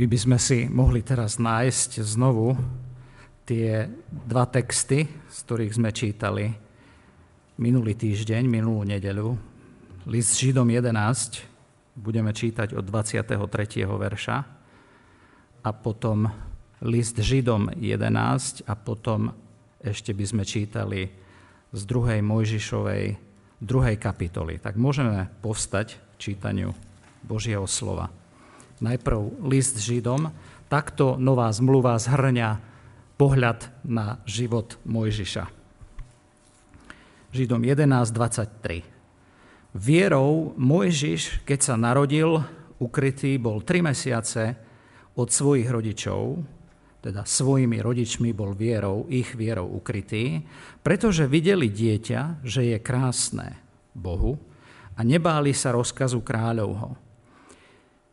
My by sme si mohli teraz nájsť znovu tie dva texty, z ktorých sme čítali minulý týždeň, minulú nedeľu. List Židom 11, budeme čítať od 23. verša a potom list Židom 11 a potom ešte by sme čítali z druhej Mojžišovej druhej kapitoly. Tak môžeme povstať čítaniu Božieho slova. Najprv list Židom. Takto nová zmluva zhrňa pohľad na život Mojžiša. Židom 11.23. Vierou Mojžiš, keď sa narodil, ukrytý, bol tri mesiace od svojich rodičov, teda svojimi rodičmi bol vierou, ich vierou ukrytý, pretože videli dieťa, že je krásne Bohu a nebáli sa rozkazu kráľovho.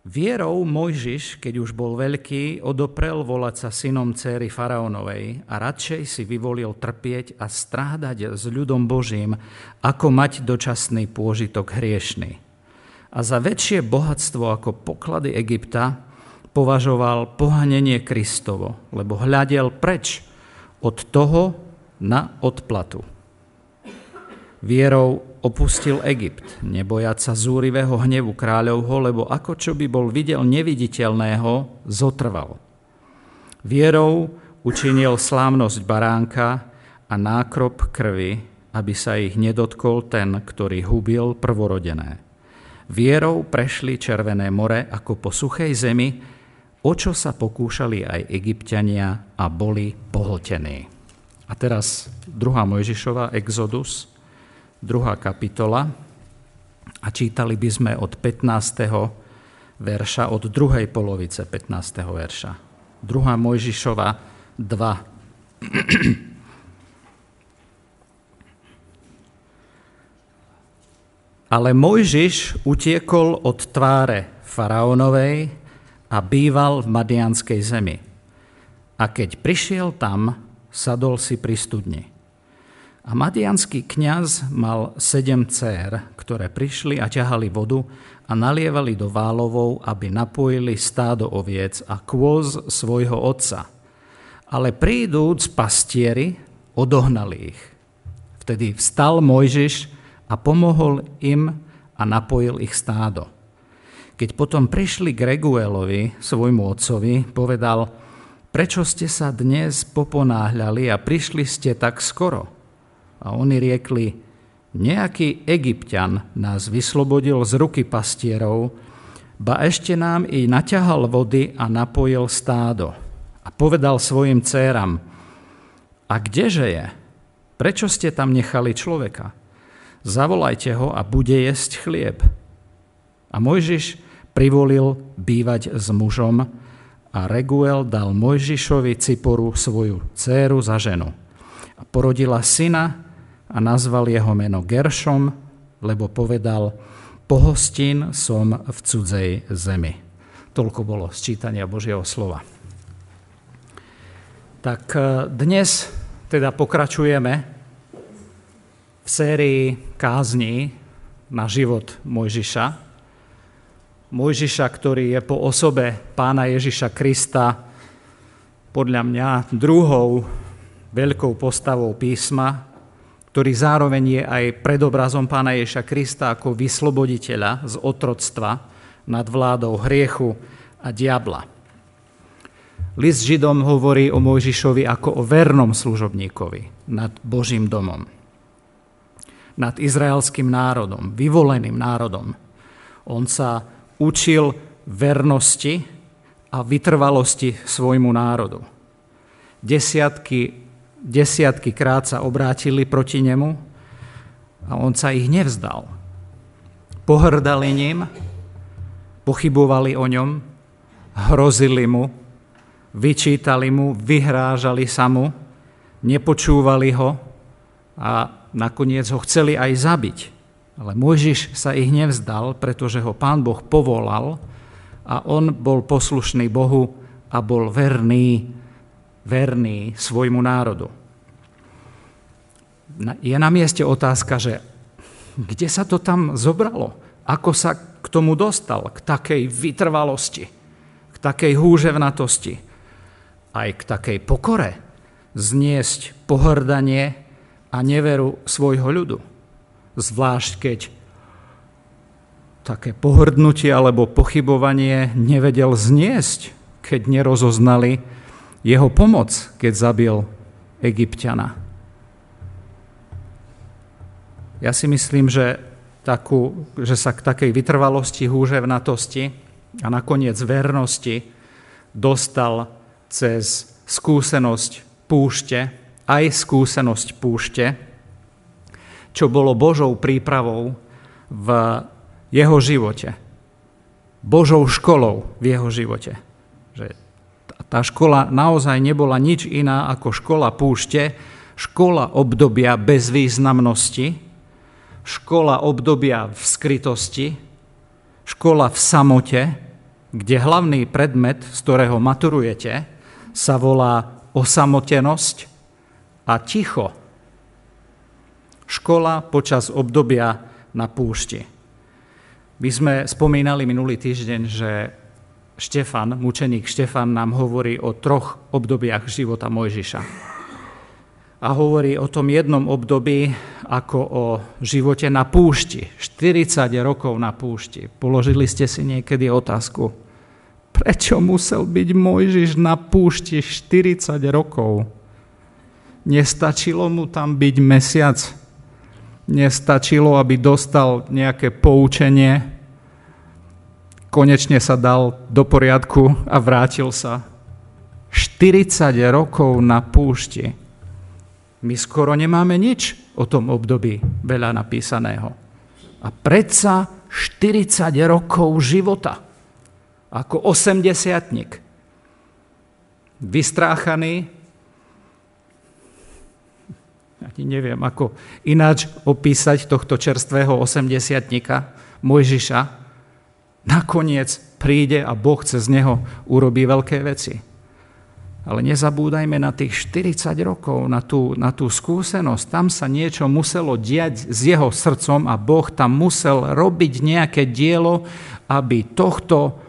Vierou Mojžiš, keď už bol veľký, odoprel volať sa synom céry faraónovej a radšej si vyvolil trpieť a strádať s ľudom Božím, ako mať dočasný pôžitok hriešný. A za väčšie bohatstvo ako poklady Egypta považoval pohanenie Kristovo, lebo hľadel preč od toho na odplatu. Vierou opustil Egypt, nebojať sa zúrivého hnevu kráľovho, lebo ako čo by bol videl neviditeľného, zotrval. Vierou učinil slávnosť baránka a nákrop krvi, aby sa ich nedotkol ten, ktorý hubil prvorodené. Vierou prešli Červené more ako po suchej zemi, o čo sa pokúšali aj egyptiania a boli pohltení. A teraz druhá Mojžišova, Exodus, druhá kapitola a čítali by sme od 15. verša, od druhej polovice 15. verša. Druhá Mojžišova 2. Ale Mojžiš utiekol od tváre faraónovej a býval v Madianskej zemi. A keď prišiel tam, sadol si pri studni. A madianský kňaz mal sedem dcer, ktoré prišli a ťahali vodu a nalievali do válovov, aby napojili stádo oviec a kôz svojho otca. Ale prídúc pastieri, odohnali ich. Vtedy vstal Mojžiš a pomohol im a napojil ich stádo. Keď potom prišli k svojmu otcovi, povedal, prečo ste sa dnes poponáhľali a prišli ste tak skoro? A oni riekli, nejaký egyptian nás vyslobodil z ruky pastierov, ba ešte nám i naťahal vody a napojil stádo. A povedal svojim céram, a kdeže je? Prečo ste tam nechali človeka? Zavolajte ho a bude jesť chlieb. A Mojžiš privolil bývať s mužom a Reguel dal Mojžišovi Ciporu svoju céru za ženu. A porodila syna a nazval jeho meno Geršom, lebo povedal, pohostín som v cudzej zemi. Toľko bolo sčítania Božieho slova. Tak e, dnes teda pokračujeme v sérii kázní na život Mojžiša. Mojžiša, ktorý je po osobe pána Ježiša Krista podľa mňa druhou veľkou postavou písma, ktorý zároveň je aj predobrazom pána Ježa Krista ako vysloboditeľa z otroctva nad vládou hriechu a diabla. List Židom hovorí o Mojžišovi ako o vernom služobníkovi nad Božím domom, nad izraelským národom, vyvoleným národom. On sa učil vernosti a vytrvalosti svojmu národu. Desiatky desiatky krát sa obrátili proti nemu a on sa ich nevzdal. Pohrdali ním, pochybovali o ňom, hrozili mu, vyčítali mu, vyhrážali sa mu, nepočúvali ho a nakoniec ho chceli aj zabiť. Ale Mojžiš sa ich nevzdal, pretože ho pán Boh povolal a on bol poslušný Bohu a bol verný verný svojmu národu. Je na mieste otázka, že kde sa to tam zobralo? Ako sa k tomu dostal, k takej vytrvalosti, k takej húževnatosti, aj k takej pokore, zniesť pohrdanie a neveru svojho ľudu. Zvlášť keď také pohrdnutie alebo pochybovanie nevedel zniesť, keď nerozoznali jeho pomoc, keď zabil Egyptiana. Ja si myslím, že, takú, že sa k takej vytrvalosti, húževnatosti a nakoniec vernosti dostal cez skúsenosť púšte, aj skúsenosť púšte, čo bolo Božou prípravou v jeho živote. Božou školou v jeho živote. Že tá škola naozaj nebola nič iná ako škola púšte, škola obdobia bezvýznamnosti, škola obdobia v skrytosti, škola v samote, kde hlavný predmet, z ktorého maturujete, sa volá osamotenosť a ticho. Škola počas obdobia na púšti. My sme spomínali minulý týždeň, že Štefan, mučeník Štefan nám hovorí o troch obdobiach života Mojžiša. A hovorí o tom jednom období ako o živote na púšti. 40 rokov na púšti. Položili ste si niekedy otázku, prečo musel byť Mojžiš na púšti 40 rokov? Nestačilo mu tam byť mesiac? Nestačilo, aby dostal nejaké poučenie, konečne sa dal do poriadku a vrátil sa. 40 rokov na púšti. My skoro nemáme nič o tom období veľa napísaného. A predsa 40 rokov života. Ako osemdesiatnik. Vystráchaný, ani neviem, ako ináč opísať tohto čerstvého osemdesiatnika, Mojžiša, nakoniec príde a Boh cez neho urobí veľké veci. Ale nezabúdajme na tých 40 rokov, na tú, na tú skúsenosť. Tam sa niečo muselo diať s jeho srdcom a Boh tam musel robiť nejaké dielo, aby tohto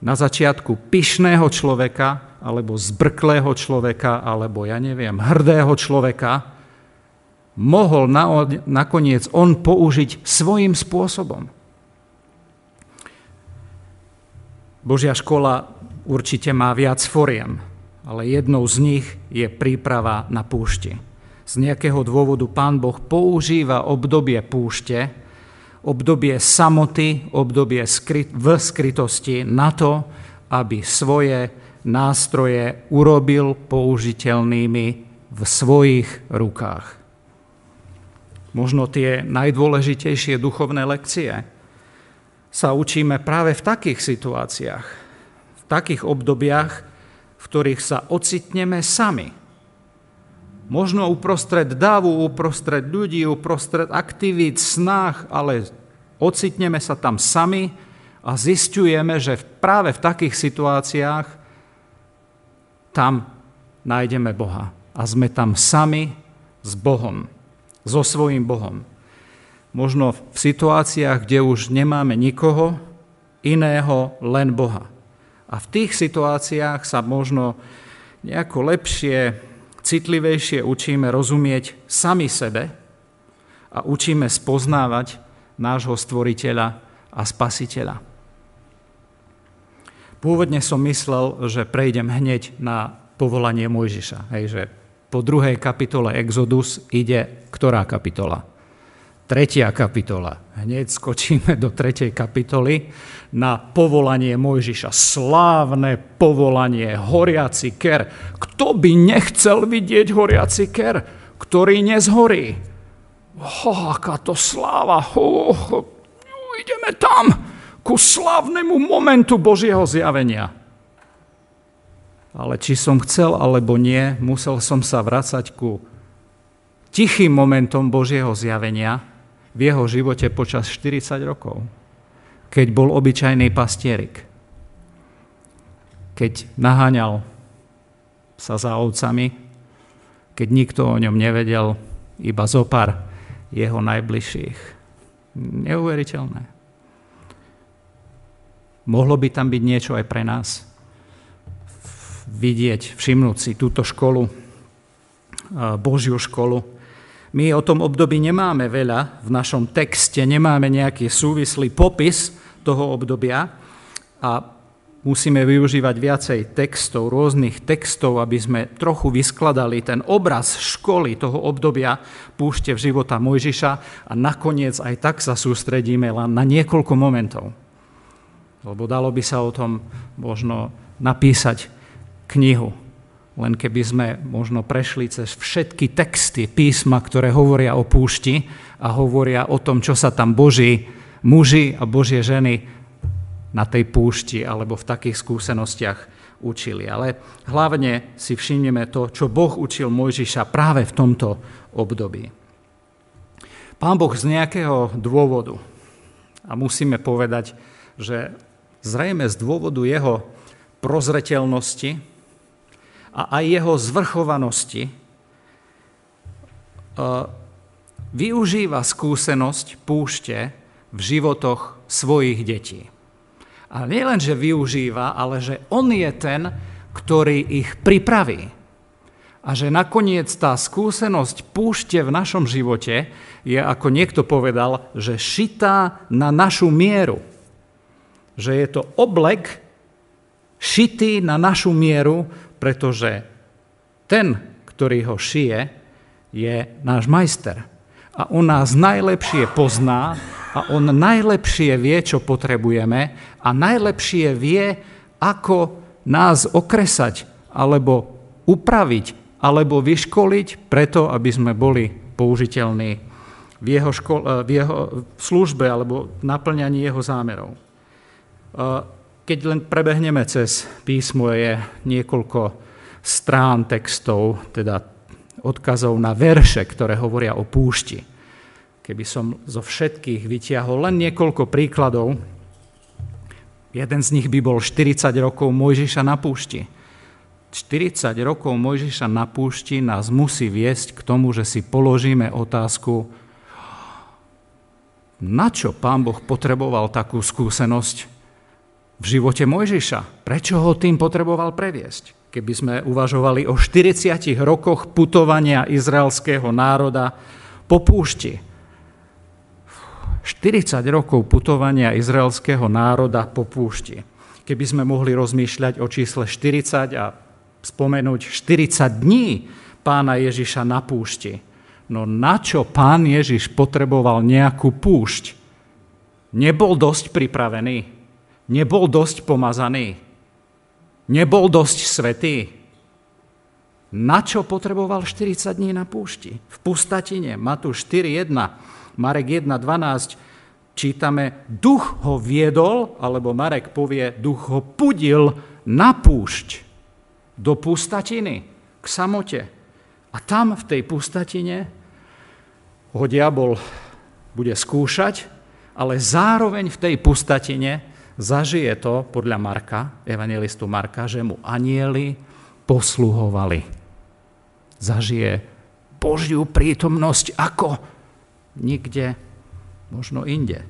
na začiatku pyšného človeka, alebo zbrklého človeka, alebo ja neviem, hrdého človeka, mohol na, nakoniec on použiť svojím spôsobom. Božia škola určite má viac foriem, ale jednou z nich je príprava na púšti. Z nejakého dôvodu Pán Boh používa obdobie púšte, obdobie samoty, obdobie v skrytosti na to, aby svoje nástroje urobil použiteľnými v svojich rukách. Možno tie najdôležitejšie duchovné lekcie, sa učíme práve v takých situáciách, v takých obdobiach, v ktorých sa ocitneme sami. Možno uprostred davu, uprostred ľudí, uprostred aktivít, snách, ale ocitneme sa tam sami a zistujeme, že práve v takých situáciách tam nájdeme Boha. A sme tam sami s Bohom, so svojím Bohom možno v situáciách, kde už nemáme nikoho iného, len Boha. A v tých situáciách sa možno nejako lepšie, citlivejšie učíme rozumieť sami sebe a učíme spoznávať nášho stvoriteľa a spasiteľa. Pôvodne som myslel, že prejdem hneď na povolanie Mojžiša. Hej, že po druhej kapitole Exodus ide ktorá kapitola? Tretia kapitola. Hneď skočíme do tretej kapitoly na povolanie Mojžiša. Slávne povolanie, horiaci ker. Kto by nechcel vidieť horiaci ker, ktorý nezhorí? Oh, aká to sláva. Oh, ideme tam ku slávnemu momentu Božieho zjavenia. Ale či som chcel alebo nie, musel som sa vracať ku tichým momentom Božieho zjavenia, v jeho živote počas 40 rokov, keď bol obyčajný pastierik, keď naháňal sa za ovcami, keď nikto o ňom nevedel, iba zopar jeho najbližších. Neuveriteľné. Mohlo by tam byť niečo aj pre nás. Vidieť, všimnúť si túto školu, Božiu školu. My o tom období nemáme veľa v našom texte, nemáme nejaký súvislý popis toho obdobia a musíme využívať viacej textov, rôznych textov, aby sme trochu vyskladali ten obraz školy toho obdobia púšte v života Mojžiša a nakoniec aj tak sa sústredíme len na niekoľko momentov. Lebo dalo by sa o tom možno napísať knihu. Len keby sme možno prešli cez všetky texty písma, ktoré hovoria o púšti a hovoria o tom, čo sa tam Boží muži a Božie ženy na tej púšti alebo v takých skúsenostiach učili. Ale hlavne si všimneme to, čo Boh učil Mojžiša práve v tomto období. Pán Boh z nejakého dôvodu, a musíme povedať, že zrejme z dôvodu jeho prozreteľnosti a aj jeho zvrchovanosti e, využíva skúsenosť púšte v životoch svojich detí. A nie len, že využíva, ale že on je ten, ktorý ich pripraví. A že nakoniec tá skúsenosť púšte v našom živote je, ako niekto povedal, že šitá na našu mieru. Že je to oblek šitý na našu mieru, pretože ten, ktorý ho šije, je náš majster. A on nás najlepšie pozná a on najlepšie vie, čo potrebujeme a najlepšie vie, ako nás okresať alebo upraviť alebo vyškoliť preto, aby sme boli použiteľní v jeho, škol- eh, v jeho službe alebo naplňaní jeho zámerov. Keď len prebehneme cez písmo, je niekoľko strán textov, teda odkazov na verše, ktoré hovoria o púšti. Keby som zo všetkých vytiahol len niekoľko príkladov, jeden z nich by bol 40 rokov Mojžiša na púšti. 40 rokov Mojžiša na púšti nás musí viesť k tomu, že si položíme otázku, na čo pán Boh potreboval takú skúsenosť v živote Mojžiša? Prečo ho tým potreboval previesť? Keby sme uvažovali o 40 rokoch putovania izraelského národa po púšti, 40 rokov putovania izraelského národa po púšti. Keby sme mohli rozmýšľať o čísle 40 a spomenúť 40 dní pána Ježiša na púšti. No na čo pán Ježiš potreboval nejakú púšť? Nebol dosť pripravený? Nebol dosť pomazaný? Nebol dosť svetý? Na čo potreboval 40 dní na púšti? V pustatine, Matúš 4.1 Marek 1.12 čítame, duch ho viedol, alebo Marek povie, duch ho pudil na púšť, do pustatiny, k samote. A tam v tej pustatine ho diabol bude skúšať, ale zároveň v tej pustatine zažije to, podľa Marka, evangelistu Marka, že mu anieli posluhovali. Zažije Božiu prítomnosť ako nikde, možno inde.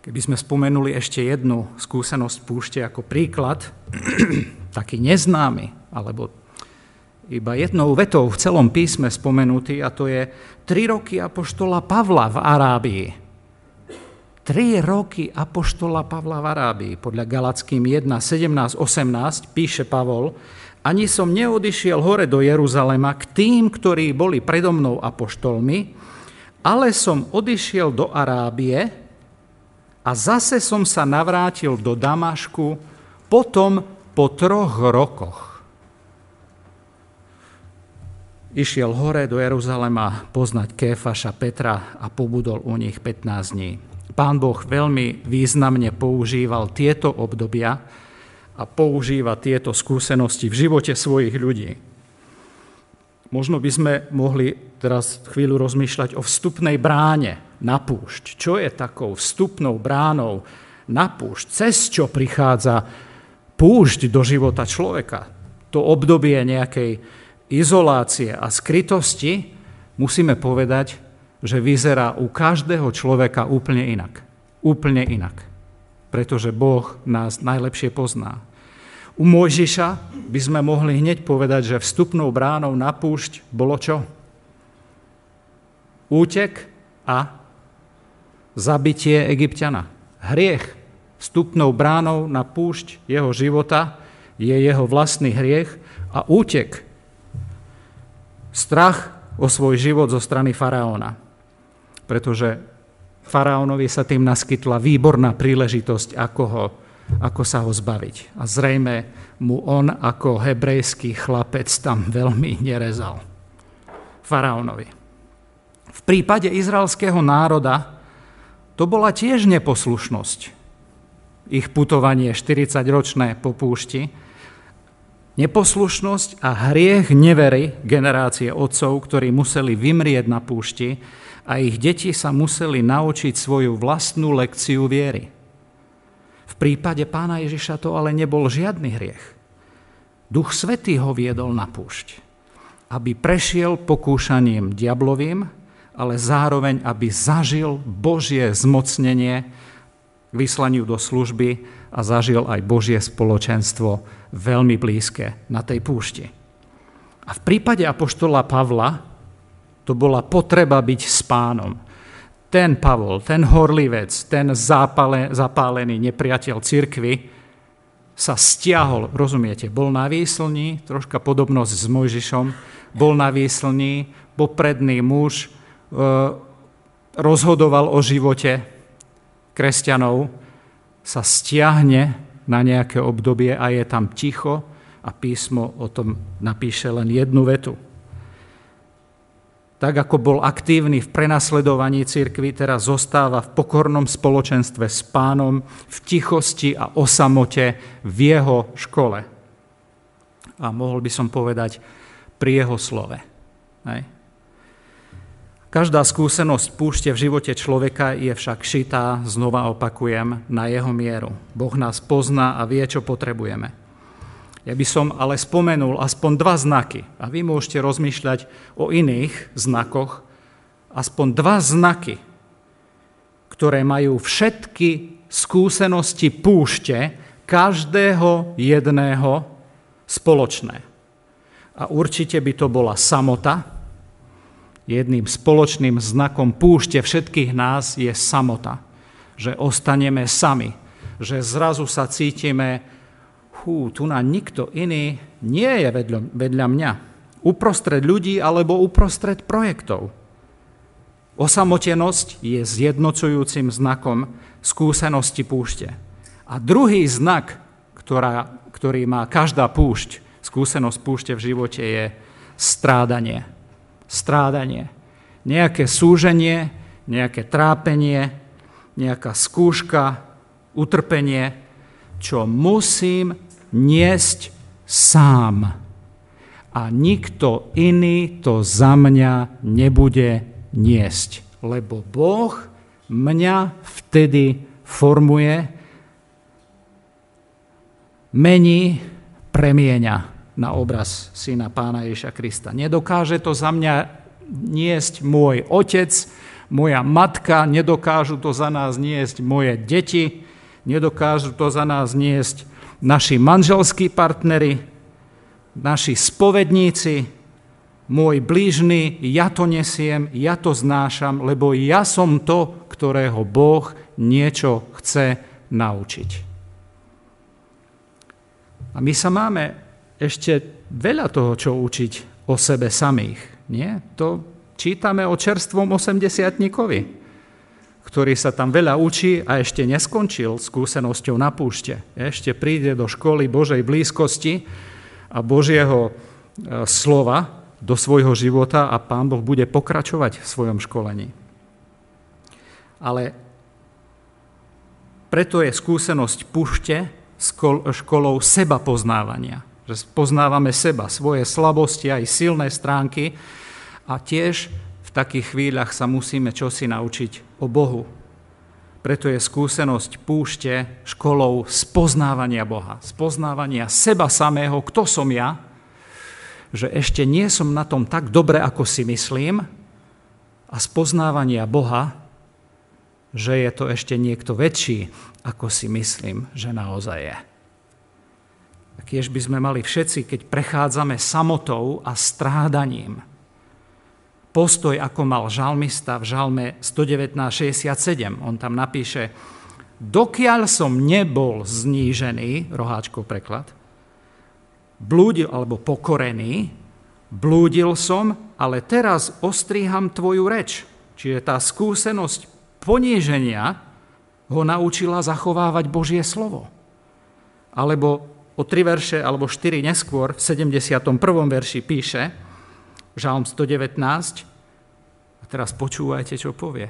Keby sme spomenuli ešte jednu skúsenosť púšte ako príklad, taký neznámy, alebo iba jednou vetou v celom písme spomenutý, a to je tri roky apoštola Pavla v Arábii. Tri roky apoštola Pavla v Arábii. Podľa Galackým 1, 17, 18 píše Pavol, ani som neodišiel hore do Jeruzalema k tým, ktorí boli predo mnou apoštolmi, ale som odišiel do Arábie a zase som sa navrátil do Damašku potom po troch rokoch. Išiel hore do Jeruzalema poznať Kéfaša Petra a pobudol u nich 15 dní. Pán Boh veľmi významne používal tieto obdobia a používa tieto skúsenosti v živote svojich ľudí. Možno by sme mohli teraz chvíľu rozmýšľať o vstupnej bráne na púšť. Čo je takou vstupnou bránou na púšť? Cez čo prichádza púšť do života človeka? To obdobie nejakej izolácie a skrytosti, musíme povedať, že vyzerá u každého človeka úplne inak. Úplne inak. pretože Boh nás najlepšie pozná. U Mojžiša by sme mohli hneď povedať, že vstupnou bránou na púšť bolo čo? Útek a zabitie egyptiana. Hriech vstupnou bránou na púšť jeho života je jeho vlastný hriech a útek. Strach o svoj život zo strany faraóna. Pretože faraónovi sa tým naskytla výborná príležitosť, ako, ho, ako sa ho zbaviť. A zrejme mu on ako hebrejský chlapec tam veľmi nerezal. Faraónovi. V prípade izraelského národa to bola tiež neposlušnosť. Ich putovanie 40-ročné po púšti. Neposlušnosť a hriech nevery generácie otcov, ktorí museli vymrieť na púšti a ich deti sa museli naučiť svoju vlastnú lekciu viery. V prípade pána Ježiša to ale nebol žiadny hriech. Duch Svetý ho viedol na púšť, aby prešiel pokúšaním diablovým, ale zároveň, aby zažil Božie zmocnenie k vyslaniu do služby a zažil aj Božie spoločenstvo veľmi blízke na tej púšti. A v prípade apoštola Pavla to bola potreba byť s pánom. Ten Pavol, ten horlivec, ten zápale, zapálený nepriateľ cirkvy sa stiahol, rozumiete, bol na výslni, troška podobnosť s Mojžišom, bol na výslni, popredný muž, E, rozhodoval o živote kresťanov, sa stiahne na nejaké obdobie a je tam ticho a písmo o tom napíše len jednu vetu. Tak ako bol aktívny v prenasledovaní cirkvi, teraz zostáva v pokornom spoločenstve s pánom, v tichosti a osamote v jeho škole. A mohol by som povedať pri jeho slove. Hej. Každá skúsenosť púšte v živote človeka je však šitá, znova opakujem, na jeho mieru. Boh nás pozná a vie, čo potrebujeme. Ja by som ale spomenul aspoň dva znaky a vy môžete rozmýšľať o iných znakoch, aspoň dva znaky, ktoré majú všetky skúsenosti púšte každého jedného spoločné. A určite by to bola samota, jedným spoločným znakom púšte všetkých nás je samota. Že ostaneme sami. Že zrazu sa cítime, hú, tu na nikto iný nie je vedľa, vedľa mňa. Uprostred ľudí alebo uprostred projektov. Osamotenosť je zjednocujúcim znakom skúsenosti púšte. A druhý znak, ktorá, ktorý má každá púšť, skúsenosť púšte v živote, je strádanie strádanie. Nejaké súženie, nejaké trápenie, nejaká skúška, utrpenie, čo musím niesť sám. A nikto iný to za mňa nebude niesť, lebo Boh mňa vtedy formuje, mení, premieňa na obraz syna pána Ježa Krista. Nedokáže to za mňa niesť môj otec, moja matka, nedokážu to za nás niesť moje deti, nedokážu to za nás niesť naši manželskí partnery, naši spovedníci, môj blížny, ja to nesiem, ja to znášam, lebo ja som to, ktorého Boh niečo chce naučiť. A my sa máme ešte veľa toho, čo učiť o sebe samých. Nie? To čítame o čerstvom osemdesiatníkovi, ktorý sa tam veľa učí a ešte neskončil skúsenosťou na púšte. Ešte príde do školy Božej blízkosti a Božieho e, slova do svojho života a Pán Boh bude pokračovať v svojom školení. Ale preto je skúsenosť púšte školou seba poznávania že poznávame seba, svoje slabosti aj silné stránky a tiež v takých chvíľach sa musíme čosi naučiť o Bohu. Preto je skúsenosť púšte školou spoznávania Boha, spoznávania seba samého, kto som ja, že ešte nie som na tom tak dobre, ako si myslím, a spoznávania Boha, že je to ešte niekto väčší, ako si myslím, že naozaj je. Tiež by sme mali všetci, keď prechádzame samotou a strádaním, postoj, ako mal žalmista v žalme 119.67. On tam napíše, dokiaľ som nebol znížený, roháčkov preklad, blúdil alebo pokorený, blúdil som, ale teraz ostríham tvoju reč. Čiže tá skúsenosť poníženia ho naučila zachovávať Božie slovo. Alebo o tri verše alebo štyri neskôr v 71. verši píše, Žalm 119, a teraz počúvajte, čo povie.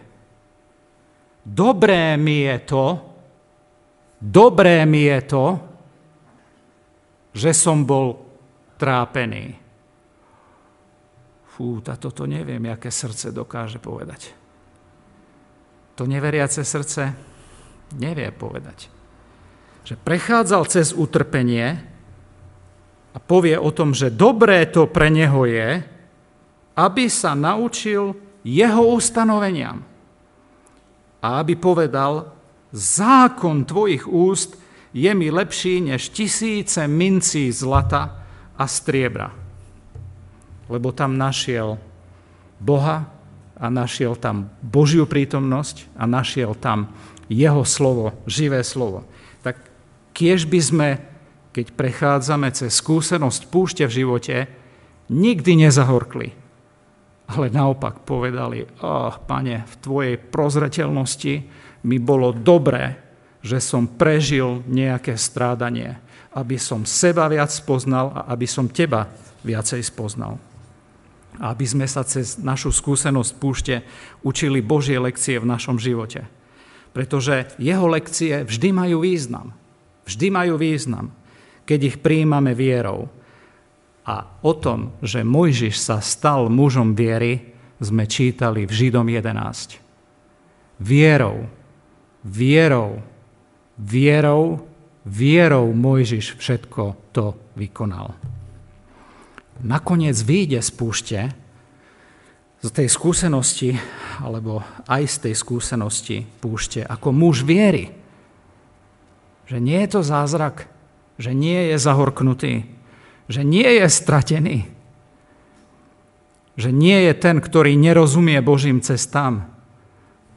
Dobré mi je to, dobré mi je to, že som bol trápený. Fú, a toto neviem, aké srdce dokáže povedať. To neveriace srdce nevie povedať. Že prechádzal cez utrpenie a povie o tom, že dobré to pre neho je, aby sa naučil jeho ustanoveniam. A aby povedal, zákon tvojich úst je mi lepší než tisíce mincí zlata a striebra. Lebo tam našiel Boha a našiel tam Božiu prítomnosť a našiel tam jeho slovo, živé slovo. Tak kiež by sme, keď prechádzame cez skúsenosť púšte v živote, nikdy nezahorkli ale naopak povedali, oh, pane, v tvojej prozreteľnosti mi bolo dobré, že som prežil nejaké strádanie, aby som seba viac spoznal a aby som teba viacej spoznal. Aby sme sa cez našu skúsenosť púšte učili Božie lekcie v našom živote. Pretože jeho lekcie vždy majú význam. Vždy majú význam, keď ich prijímame vierou a o tom, že Mojžiš sa stal mužom viery, sme čítali v Židom 11. Vierou, vierou, vierou, vierou Mojžiš všetko to vykonal. Nakoniec vyjde z púšte, z tej skúsenosti, alebo aj z tej skúsenosti púšte, ako muž viery. Že nie je to zázrak, že nie je zahorknutý, že nie je stratený. Že nie je ten, ktorý nerozumie Božím cestám.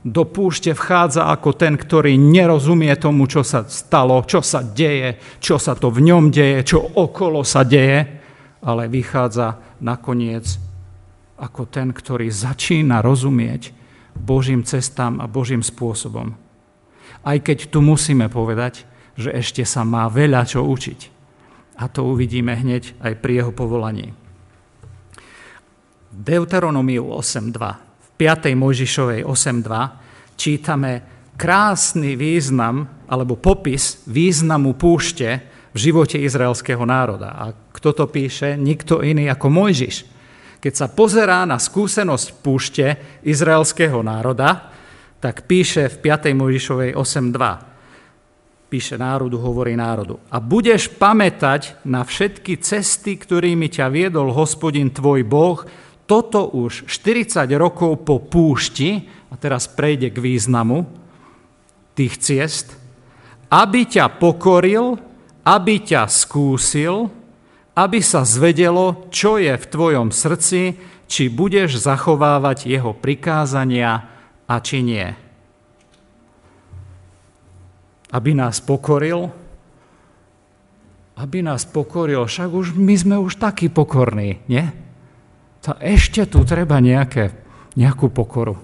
Do púšte vchádza ako ten, ktorý nerozumie tomu, čo sa stalo, čo sa deje, čo sa to v ňom deje, čo okolo sa deje, ale vychádza nakoniec ako ten, ktorý začína rozumieť Božím cestám a Božím spôsobom. Aj keď tu musíme povedať, že ešte sa má veľa čo učiť. A to uvidíme hneď aj pri jeho povolaní. V Deuteronomiu 8.2, v 5. Mojžišovej 8.2 čítame krásny význam alebo popis významu púšte v živote izraelského národa. A kto to píše? Nikto iný ako Mojžiš. Keď sa pozerá na skúsenosť púšte izraelského národa, tak píše v 5. Mojžišovej 8.2 píše národu, hovorí národu. A budeš pamätať na všetky cesty, ktorými ťa viedol hospodin tvoj Boh, toto už 40 rokov po púšti, a teraz prejde k významu tých ciest, aby ťa pokoril, aby ťa skúsil, aby sa zvedelo, čo je v tvojom srdci, či budeš zachovávať jeho prikázania a či nie aby nás pokoril, aby nás pokoril, však už my sme už takí pokorní, nie? To ešte tu treba nejaké, nejakú pokoru.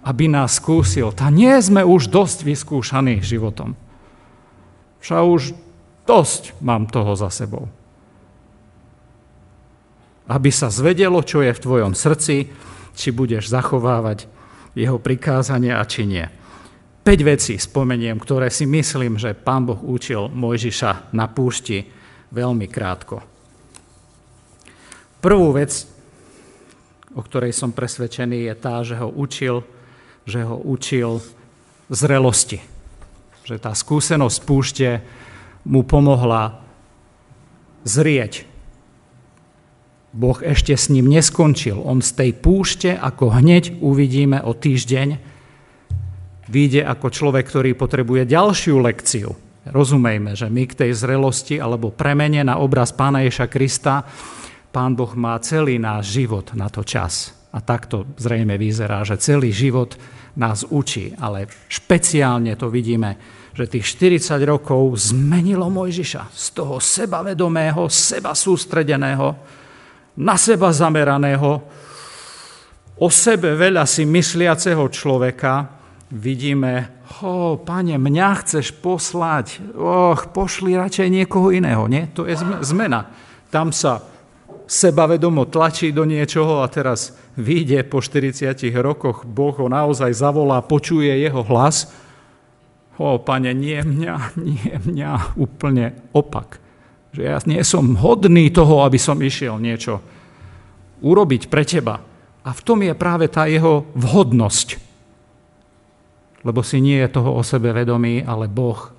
Aby nás skúsil. Tá nie sme už dosť vyskúšaní životom. Však už dosť mám toho za sebou. Aby sa zvedelo, čo je v tvojom srdci, či budeš zachovávať jeho prikázania a či nie. 5 vecí spomeniem, ktoré si myslím, že pán Boh učil Mojžiša na púšti veľmi krátko. Prvú vec, o ktorej som presvedčený, je tá, že ho učil, že ho učil zrelosti. Že tá skúsenosť púšte mu pomohla zrieť. Boh ešte s ním neskončil. On z tej púšte, ako hneď uvidíme o týždeň, vyjde ako človek, ktorý potrebuje ďalšiu lekciu. Rozumejme, že my k tej zrelosti alebo premene na obraz Pána Ježa Krista, Pán Boh má celý náš život na to čas. A takto zrejme vyzerá, že celý život nás učí, ale špeciálne to vidíme, že tých 40 rokov zmenilo Mojžiša z toho sebavedomého, seba sústredeného, na seba zameraného, o sebe veľa si mysliaceho človeka, vidíme, ho, pane, mňa chceš poslať, och, pošli radšej niekoho iného, nie? To je zmena. Tam sa sebavedomo tlačí do niečoho a teraz vyjde po 40 rokoch, Boh ho naozaj zavolá, počuje jeho hlas. O, pane, nie mňa, nie mňa, úplne opak. Že ja nie som hodný toho, aby som išiel niečo urobiť pre teba. A v tom je práve tá jeho vhodnosť. Lebo si nie je toho o sebe vedomý, ale Boh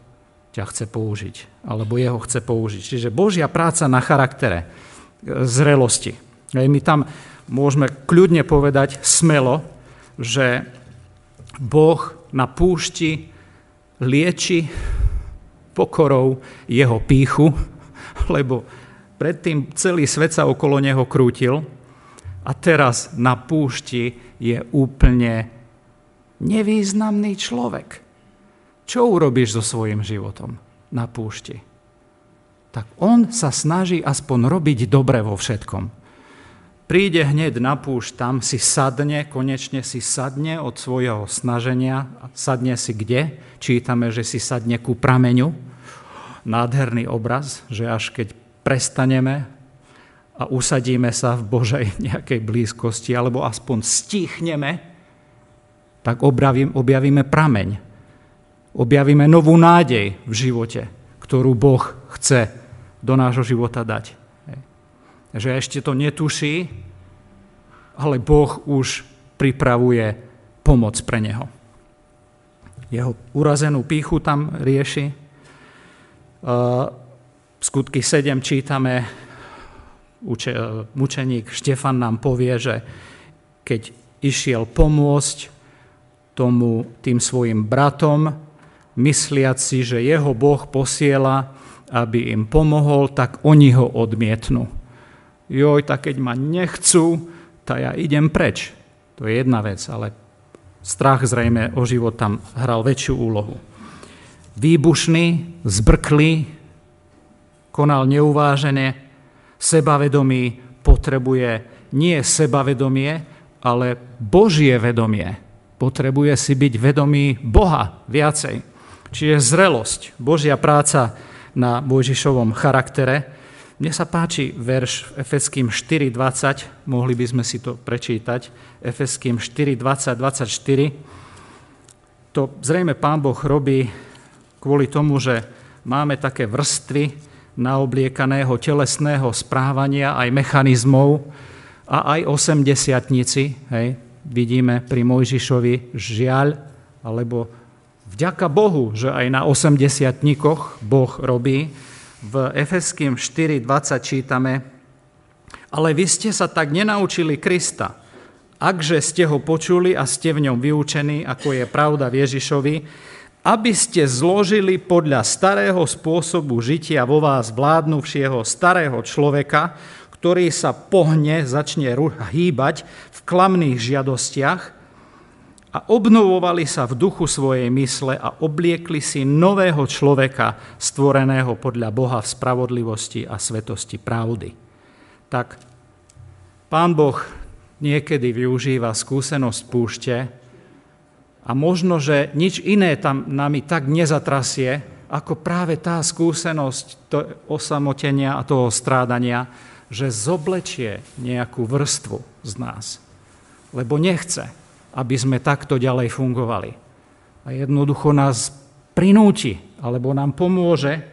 ťa chce použiť. Alebo jeho chce použiť. Čiže Božia práca na charaktere zrelosti. My tam môžeme kľudne povedať smelo, že Boh na púšti lieči pokorou jeho píchu, lebo predtým celý svet sa okolo neho krútil a teraz na púšti je úplne nevýznamný človek. Čo urobíš so svojím životom na púšti? tak on sa snaží aspoň robiť dobre vo všetkom. Príde hneď na púšť, tam si sadne, konečne si sadne od svojho snaženia. Sadne si kde? Čítame, že si sadne ku prameňu. Nádherný obraz, že až keď prestaneme a usadíme sa v Božej nejakej blízkosti, alebo aspoň stichneme, tak objavíme, prameň. Objavíme novú nádej v živote, ktorú Boh chce do nášho života dať. Že ešte to netuší, ale Boh už pripravuje pomoc pre neho. Jeho urazenú píchu tam rieši. V skutky 7 čítame, mučeník Štefan nám povie, že keď išiel pomôcť tomu, tým svojim bratom, mysliac že jeho Boh posiela aby im pomohol, tak oni ho odmietnú. Joj, tak keď ma nechcú, tak ja idem preč. To je jedna vec, ale strach zrejme o život tam hral väčšiu úlohu. Výbušný, zbrklý, konal neuvážene, sebavedomý potrebuje nie sebavedomie, ale Božie vedomie. Potrebuje si byť vedomý Boha viacej. Čiže zrelosť, Božia práca na Mojžišovom charaktere. Mne sa páči verš Efeským 4.20, mohli by sme si to prečítať, Efeským 4.20, 24. To zrejme Pán Boh robí kvôli tomu, že máme také vrstvy naobliekaného telesného správania, aj mechanizmov a aj osemdesiatnici. Hej, vidíme pri Mojžišovi žiaľ, alebo Vďaka Bohu, že aj na 80 Boh robí. V Efeským 4.20 čítame, ale vy ste sa tak nenaučili Krista, akže ste ho počuli a ste v ňom vyučení, ako je pravda v Ježišovi, aby ste zložili podľa starého spôsobu žitia vo vás vládnuvšieho starého človeka, ktorý sa pohne, začne hýbať v klamných žiadostiach, a obnovovali sa v duchu svojej mysle a obliekli si nového človeka, stvoreného podľa Boha v spravodlivosti a svetosti pravdy. Tak Pán Boh niekedy využíva skúsenosť púšte a možno, že nič iné tam nami tak nezatrasie, ako práve tá skúsenosť to osamotenia a toho strádania, že zoblečie nejakú vrstvu z nás. Lebo nechce, aby sme takto ďalej fungovali. A jednoducho nás prinúti, alebo nám pomôže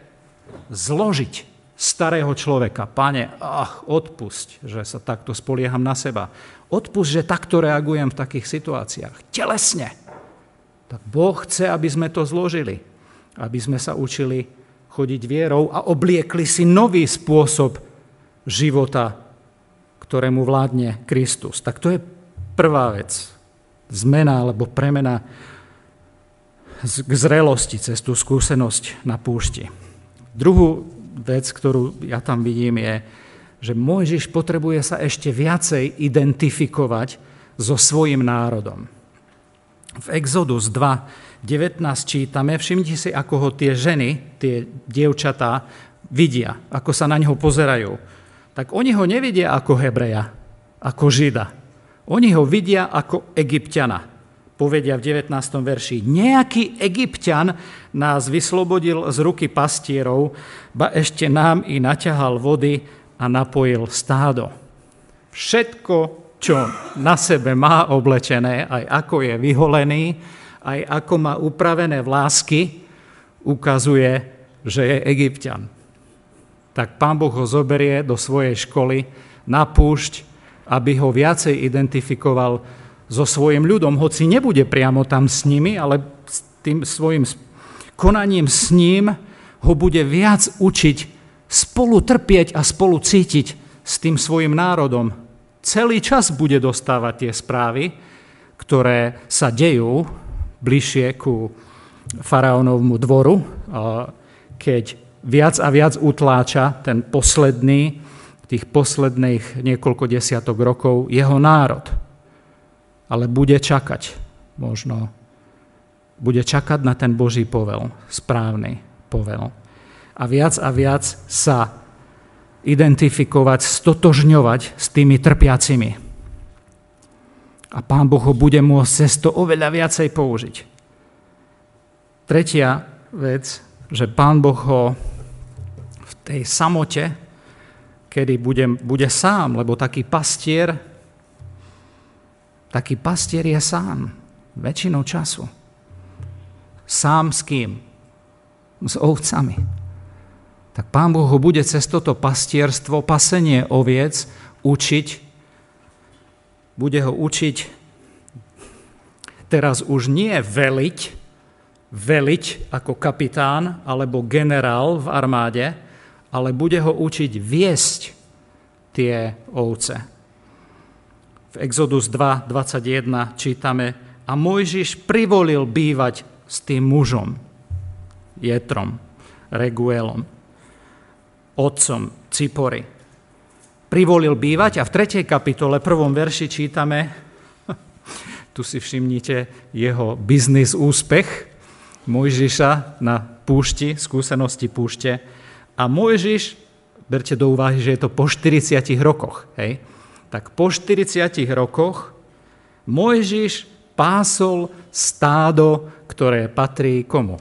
zložiť starého človeka. Pane, ach, odpusť, že sa takto spolieham na seba. Odpusť, že takto reagujem v takých situáciách. Telesne. Tak Boh chce, aby sme to zložili. Aby sme sa učili chodiť vierou a obliekli si nový spôsob života, ktorému vládne Kristus. Tak to je prvá vec, zmena alebo premena k zrelosti cez tú skúsenosť na púšti. Druhú vec, ktorú ja tam vidím, je, že Mojžiš potrebuje sa ešte viacej identifikovať so svojim národom. V Exodus 2, 19 čítame, všimnite si, ako ho tie ženy, tie dievčatá vidia, ako sa na neho pozerajú. Tak oni ho nevidia ako Hebreja, ako Žida. Oni ho vidia ako Egyptiana povedia v 19. verši, nejaký egyptian nás vyslobodil z ruky pastierov, ba ešte nám i naťahal vody a napojil stádo. Všetko, čo na sebe má oblečené, aj ako je vyholený, aj ako má upravené vlásky, ukazuje, že je egyptian. Tak pán Boh ho zoberie do svojej školy na púšť, aby ho viacej identifikoval so svojim ľudom, hoci nebude priamo tam s nimi, ale s tým svojim konaním s ním ho bude viac učiť spolu trpieť a spolu cítiť s tým svojim národom. Celý čas bude dostávať tie správy, ktoré sa dejú bližšie ku faraónovmu dvoru, keď viac a viac utláča ten posledný, tých posledných niekoľko desiatok rokov, jeho národ ale bude čakať možno. Bude čakať na ten Boží povel, správny povel. A viac a viac sa identifikovať, stotožňovať s tými trpiacimi. A Pán Boh ho bude môcť cez to oveľa viacej použiť. Tretia vec, že Pán Boh ho v tej samote, kedy bude, bude sám, lebo taký pastier taký pastier je sám, väčšinou času. Sám s kým? S ovcami. Tak Pán Boh ho bude cez toto pastierstvo, pasenie oviec učiť, bude ho učiť teraz už nie veliť, veliť ako kapitán alebo generál v armáde, ale bude ho učiť viesť tie ovce. V Exodus 2, 21 čítame, a Mojžiš privolil bývať s tým mužom, Jetrom, Reguelom, otcom Cipory. Privolil bývať a v 3. kapitole, prvom verši čítame, tu si všimnite jeho biznis úspech Mojžiša na púšti, skúsenosti púšte. A Mojžiš, berte do úvahy, že je to po 40 rokoch, hej, tak po 40 rokoch Mojžiš pásol stádo, ktoré patrí komu?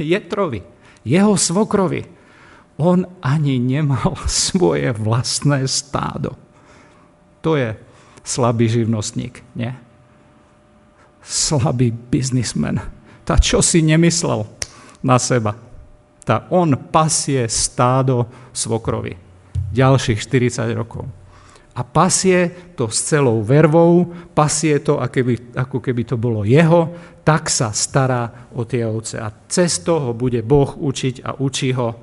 Jetrovi, jeho svokrovi. On ani nemal svoje vlastné stádo. To je slabý živnostník, nie? Slabý biznismen. Tá čo si nemyslel na seba. Tá on pasie stádo svokrovi. Ďalších 40 rokov a pasie to s celou vervou, pasie to, ako keby to bolo jeho, tak sa stará o tie ovce. A cez to ho bude Boh učiť a učí ho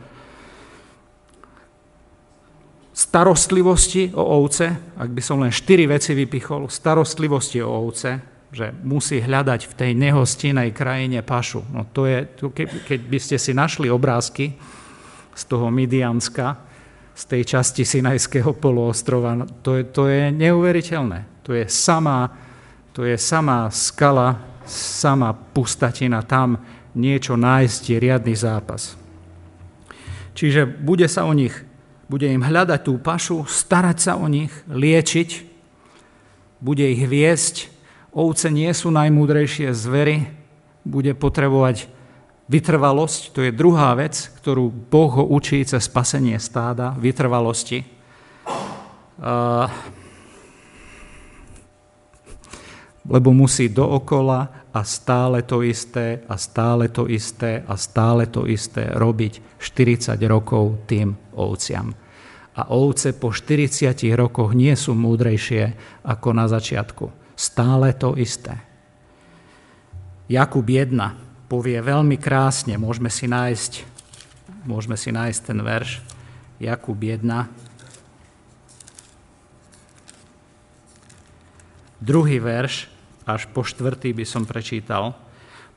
starostlivosti o ovce, ak by som len štyri veci vypichol, starostlivosti o ovce, že musí hľadať v tej nehostinej krajine pašu. No to je, keď by ste si našli obrázky z toho Midianska, z tej časti Sinajského poloostrova. No, to je, to je neuveriteľné. To je samá, to je samá skala, samá pustatina. Tam niečo nájsť je riadny zápas. Čiže bude sa o nich, bude im hľadať tú pašu, starať sa o nich, liečiť, bude ich viesť. Ovce nie sú najmúdrejšie zvery, bude potrebovať Vytrvalosť, to je druhá vec, ktorú Boh ho učí cez spasenie stáda, vytrvalosti. Uh, lebo musí dookola a stále to isté a stále to isté a stále to isté robiť 40 rokov tým ovciam. A ovce po 40 rokoch nie sú múdrejšie ako na začiatku. Stále to isté. Jakub 1, povie veľmi krásne, môžeme si nájsť, môžeme si nájsť ten verš Jakub 1. Druhý verš, až po štvrtý by som prečítal.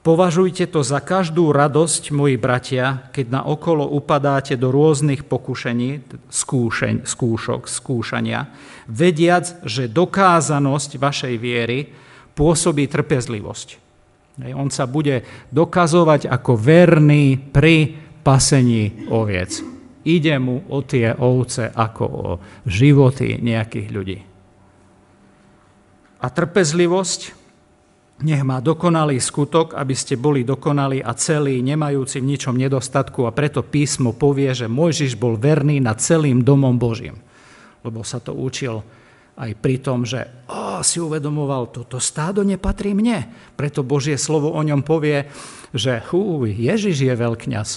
Považujte to za každú radosť, moji bratia, keď na okolo upadáte do rôznych pokušení, skúšeň, skúšok, skúšania, vediac, že dokázanosť vašej viery pôsobí trpezlivosť. On sa bude dokazovať ako verný pri pasení oviec. Ide mu o tie ovce ako o životy nejakých ľudí. A trpezlivosť nech má dokonalý skutok, aby ste boli dokonali a celí, nemajúci v ničom nedostatku. A preto písmo povie, že Mojžiš bol verný nad celým domom Božím. Lebo sa to učil aj pri tom, že oh, si uvedomoval, toto stádo nepatrí mne. Preto Božie slovo o ňom povie, že hú, Ježiš je veľkňaz.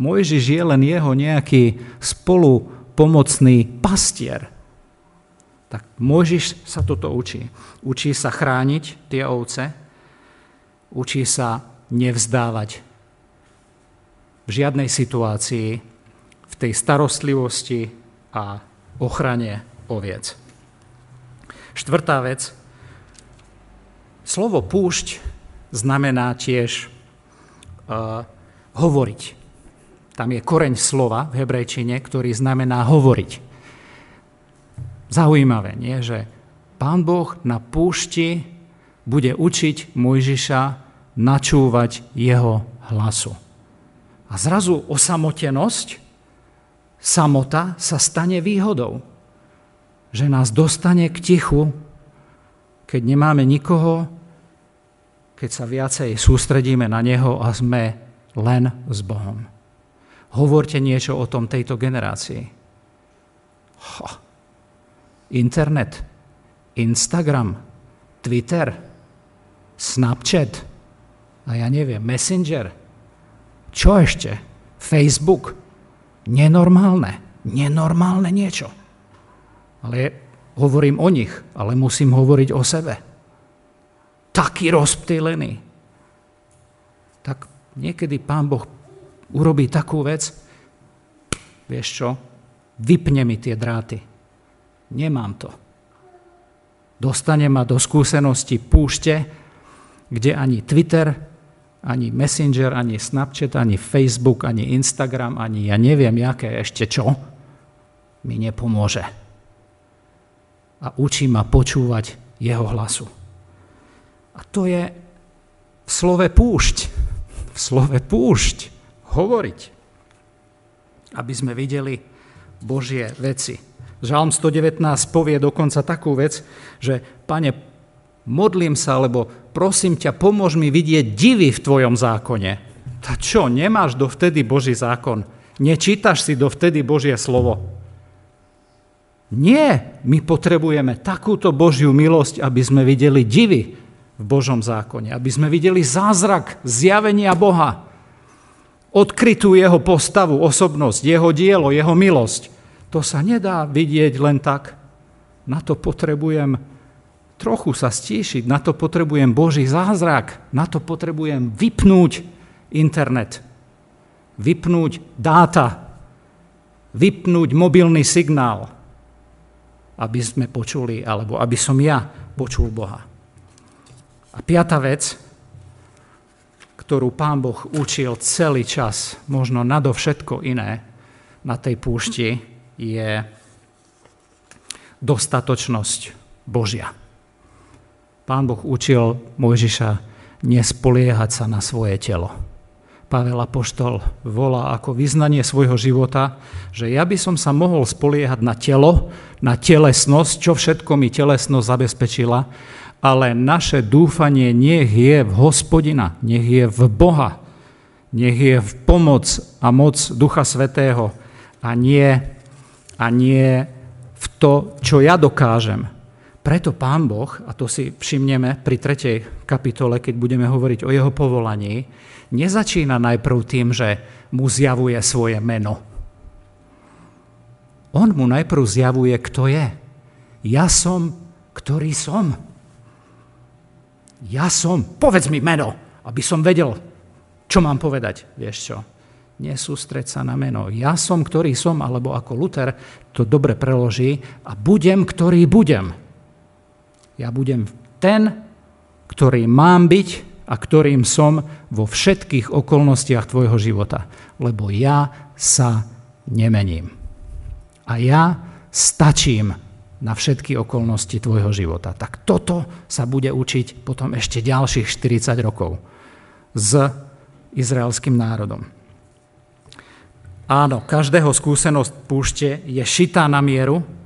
Mojžiš je len jeho nejaký spolupomocný pastier. Tak Mojžiš sa toto učí. Učí sa chrániť tie ovce, Učí sa nevzdávať v žiadnej situácii, v tej starostlivosti a ochrane oviec. Štvrtá vec. Slovo púšť znamená tiež uh, hovoriť. Tam je koreň slova v hebrejčine, ktorý znamená hovoriť. Zaujímavé, nie? že pán Boh na púšti bude učiť Mojžiša načúvať jeho hlasu. A zrazu osamotenosť, samota sa stane výhodou. Že nás dostane k tichu, keď nemáme nikoho, keď sa viacej sústredíme na Neho a sme len s Bohom. Hovorte niečo o tom tejto generácii. Ha. Internet, Instagram, Twitter, Snapchat a ja neviem, Messenger. Čo ešte? Facebook. Nenormálne. Nenormálne niečo. Ale hovorím o nich, ale musím hovoriť o sebe. Taký rozptýlený. Tak niekedy pán Boh urobí takú vec, vieš čo, vypne mi tie dráty. Nemám to. Dostane ma do skúsenosti púšte, kde ani Twitter, ani Messenger, ani Snapchat, ani Facebook, ani Instagram, ani ja neviem, jaké ešte čo, mi nepomôže. A učí ma počúvať jeho hlasu. A to je v slove púšť. V slove púšť. Hovoriť. Aby sme videli Božie veci. Žalm 119 povie dokonca takú vec, že pane, modlím sa, lebo prosím ťa, pomôž mi vidieť divy v tvojom zákone. A čo, nemáš dovtedy Boží zákon? Nečítaš si dovtedy Božie slovo? Nie, my potrebujeme takúto Božiu milosť, aby sme videli divy v Božom zákone, aby sme videli zázrak zjavenia Boha, odkrytú jeho postavu, osobnosť, jeho dielo, jeho milosť. To sa nedá vidieť len tak. Na to potrebujem trochu sa stíšiť, na to potrebujem Boží zázrak, na to potrebujem vypnúť internet, vypnúť dáta, vypnúť mobilný signál, aby sme počuli, alebo aby som ja počul Boha. A piata vec, ktorú Pán Boh učil celý čas, možno nadovšetko iné na tej púšti, je dostatočnosť Božia. Pán Boh učil Mojžiša nespoliehať sa na svoje telo. Pavel Apoštol volá ako vyznanie svojho života, že ja by som sa mohol spoliehať na telo, na telesnosť, čo všetko mi telesnosť zabezpečila, ale naše dúfanie nech je v hospodina, nech je v Boha, nech je v pomoc a moc Ducha Svetého a nie, a nie v to, čo ja dokážem, preto pán Boh, a to si všimneme pri tretej kapitole, keď budeme hovoriť o jeho povolaní, nezačína najprv tým, že mu zjavuje svoje meno. On mu najprv zjavuje, kto je. Ja som, ktorý som. Ja som, povedz mi meno, aby som vedel, čo mám povedať. Vieš čo? Nesústreť sa na meno. Ja som, ktorý som, alebo ako Luther to dobre preloží, a budem, ktorý budem. Ja budem ten, ktorý mám byť a ktorým som vo všetkých okolnostiach tvojho života. Lebo ja sa nemením. A ja stačím na všetky okolnosti tvojho života. Tak toto sa bude učiť potom ešte ďalších 40 rokov s izraelským národom. Áno, každého skúsenosť púšte je šitá na mieru,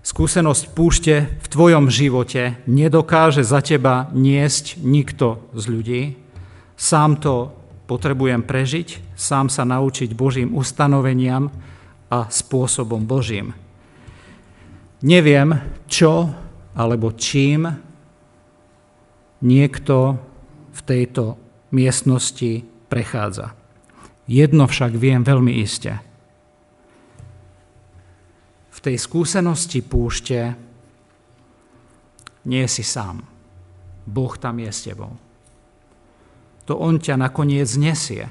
skúsenosť púšte v tvojom živote nedokáže za teba niesť nikto z ľudí. Sám to potrebujem prežiť, sám sa naučiť Božím ustanoveniam a spôsobom Božím. Neviem, čo alebo čím niekto v tejto miestnosti prechádza. Jedno však viem veľmi iste – tej skúsenosti púšte nie si sám. Boh tam je s tebou. To On ťa nakoniec nesie,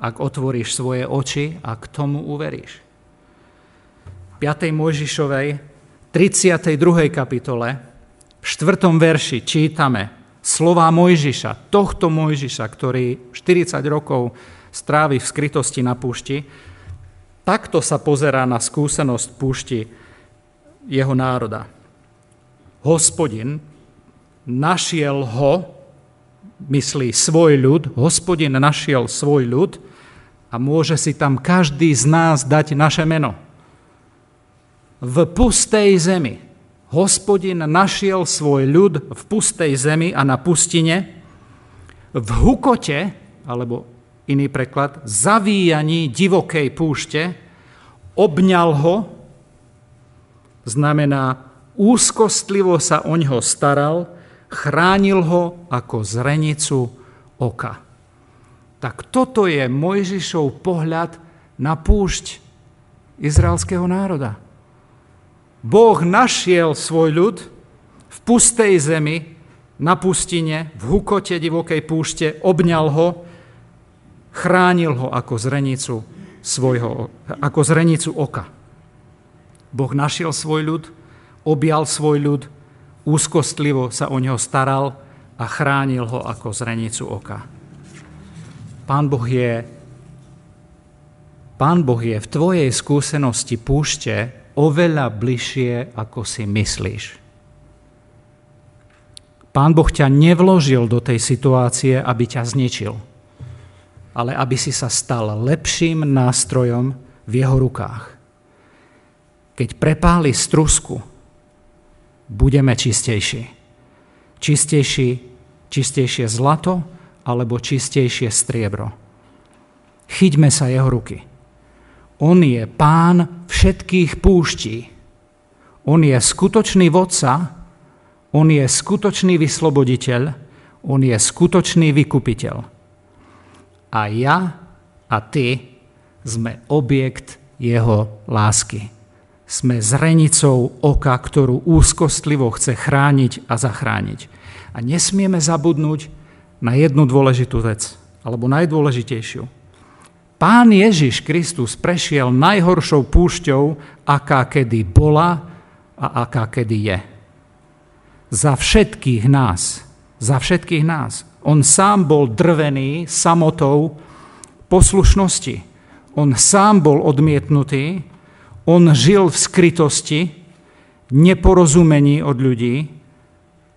ak otvoríš svoje oči a k tomu uveríš. V 5. Mojžišovej 32. kapitole v 4. verši čítame slova Mojžiša, tohto Mojžiša, ktorý 40 rokov strávi v skrytosti na púšti, Takto sa pozerá na skúsenosť púšti jeho národa. Hospodin našiel ho, myslí svoj ľud, hospodin našiel svoj ľud a môže si tam každý z nás dať naše meno. V pustej zemi. Hospodin našiel svoj ľud v pustej zemi a na pustine, v hukote, alebo iný preklad, zavíjaní divokej púšte, obňal ho, znamená úzkostlivo sa o ňo staral, chránil ho ako zrenicu oka. Tak toto je Mojžišov pohľad na púšť izraelského národa. Boh našiel svoj ľud v pustej zemi, na pustine, v hukote divokej púšte, obňal ho Chránil ho ako zrenicu, svojho, ako zrenicu oka. Boh našiel svoj ľud, objal svoj ľud, úzkostlivo sa o neho staral a chránil ho ako zrenicu oka. Pán Boh je, Pán boh je v tvojej skúsenosti púšte oveľa bližšie, ako si myslíš. Pán Boh ťa nevložil do tej situácie, aby ťa zničil – ale aby si sa stal lepším nástrojom v jeho rukách. Keď prepáli strusku, budeme čistejší. Čistejší, čistejšie zlato alebo čistejšie striebro. Chyťme sa jeho ruky. On je pán všetkých púští. On je skutočný vodca, on je skutočný vysloboditeľ, on je skutočný vykupiteľ a ja a ty sme objekt jeho lásky. Sme zrenicou oka, ktorú úzkostlivo chce chrániť a zachrániť. A nesmieme zabudnúť na jednu dôležitú vec, alebo najdôležitejšiu. Pán Ježiš Kristus prešiel najhoršou púšťou, aká kedy bola a aká kedy je. Za všetkých nás, za všetkých nás. On sám bol drvený samotou poslušnosti. On sám bol odmietnutý, on žil v skrytosti, neporozumení od ľudí,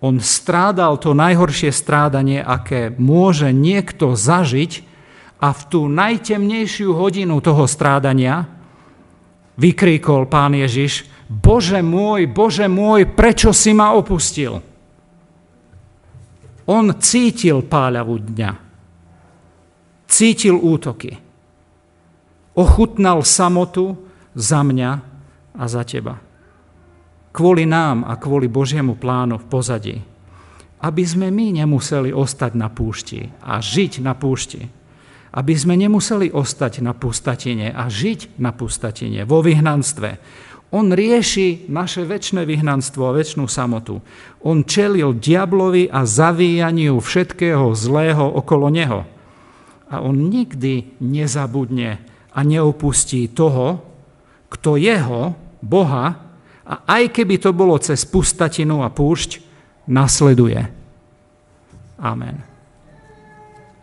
on strádal to najhoršie strádanie, aké môže niekto zažiť a v tú najtemnejšiu hodinu toho strádania vykríkol pán Ježiš, Bože môj, Bože môj, prečo si ma opustil? On cítil páľavu dňa. Cítil útoky. Ochutnal samotu za mňa a za teba. Kvôli nám a kvôli Božiemu plánu v pozadí. Aby sme my nemuseli ostať na púšti a žiť na púšti. Aby sme nemuseli ostať na pustatine a žiť na pustatine, vo vyhnanstve, on rieši naše väčšie vyhnanstvo a väčšnú samotu. On čelil diablovi a zavíjaniu všetkého zlého okolo neho. A on nikdy nezabudne a neopustí toho, kto jeho, Boha, a aj keby to bolo cez pustatinu a púšť, nasleduje. Amen.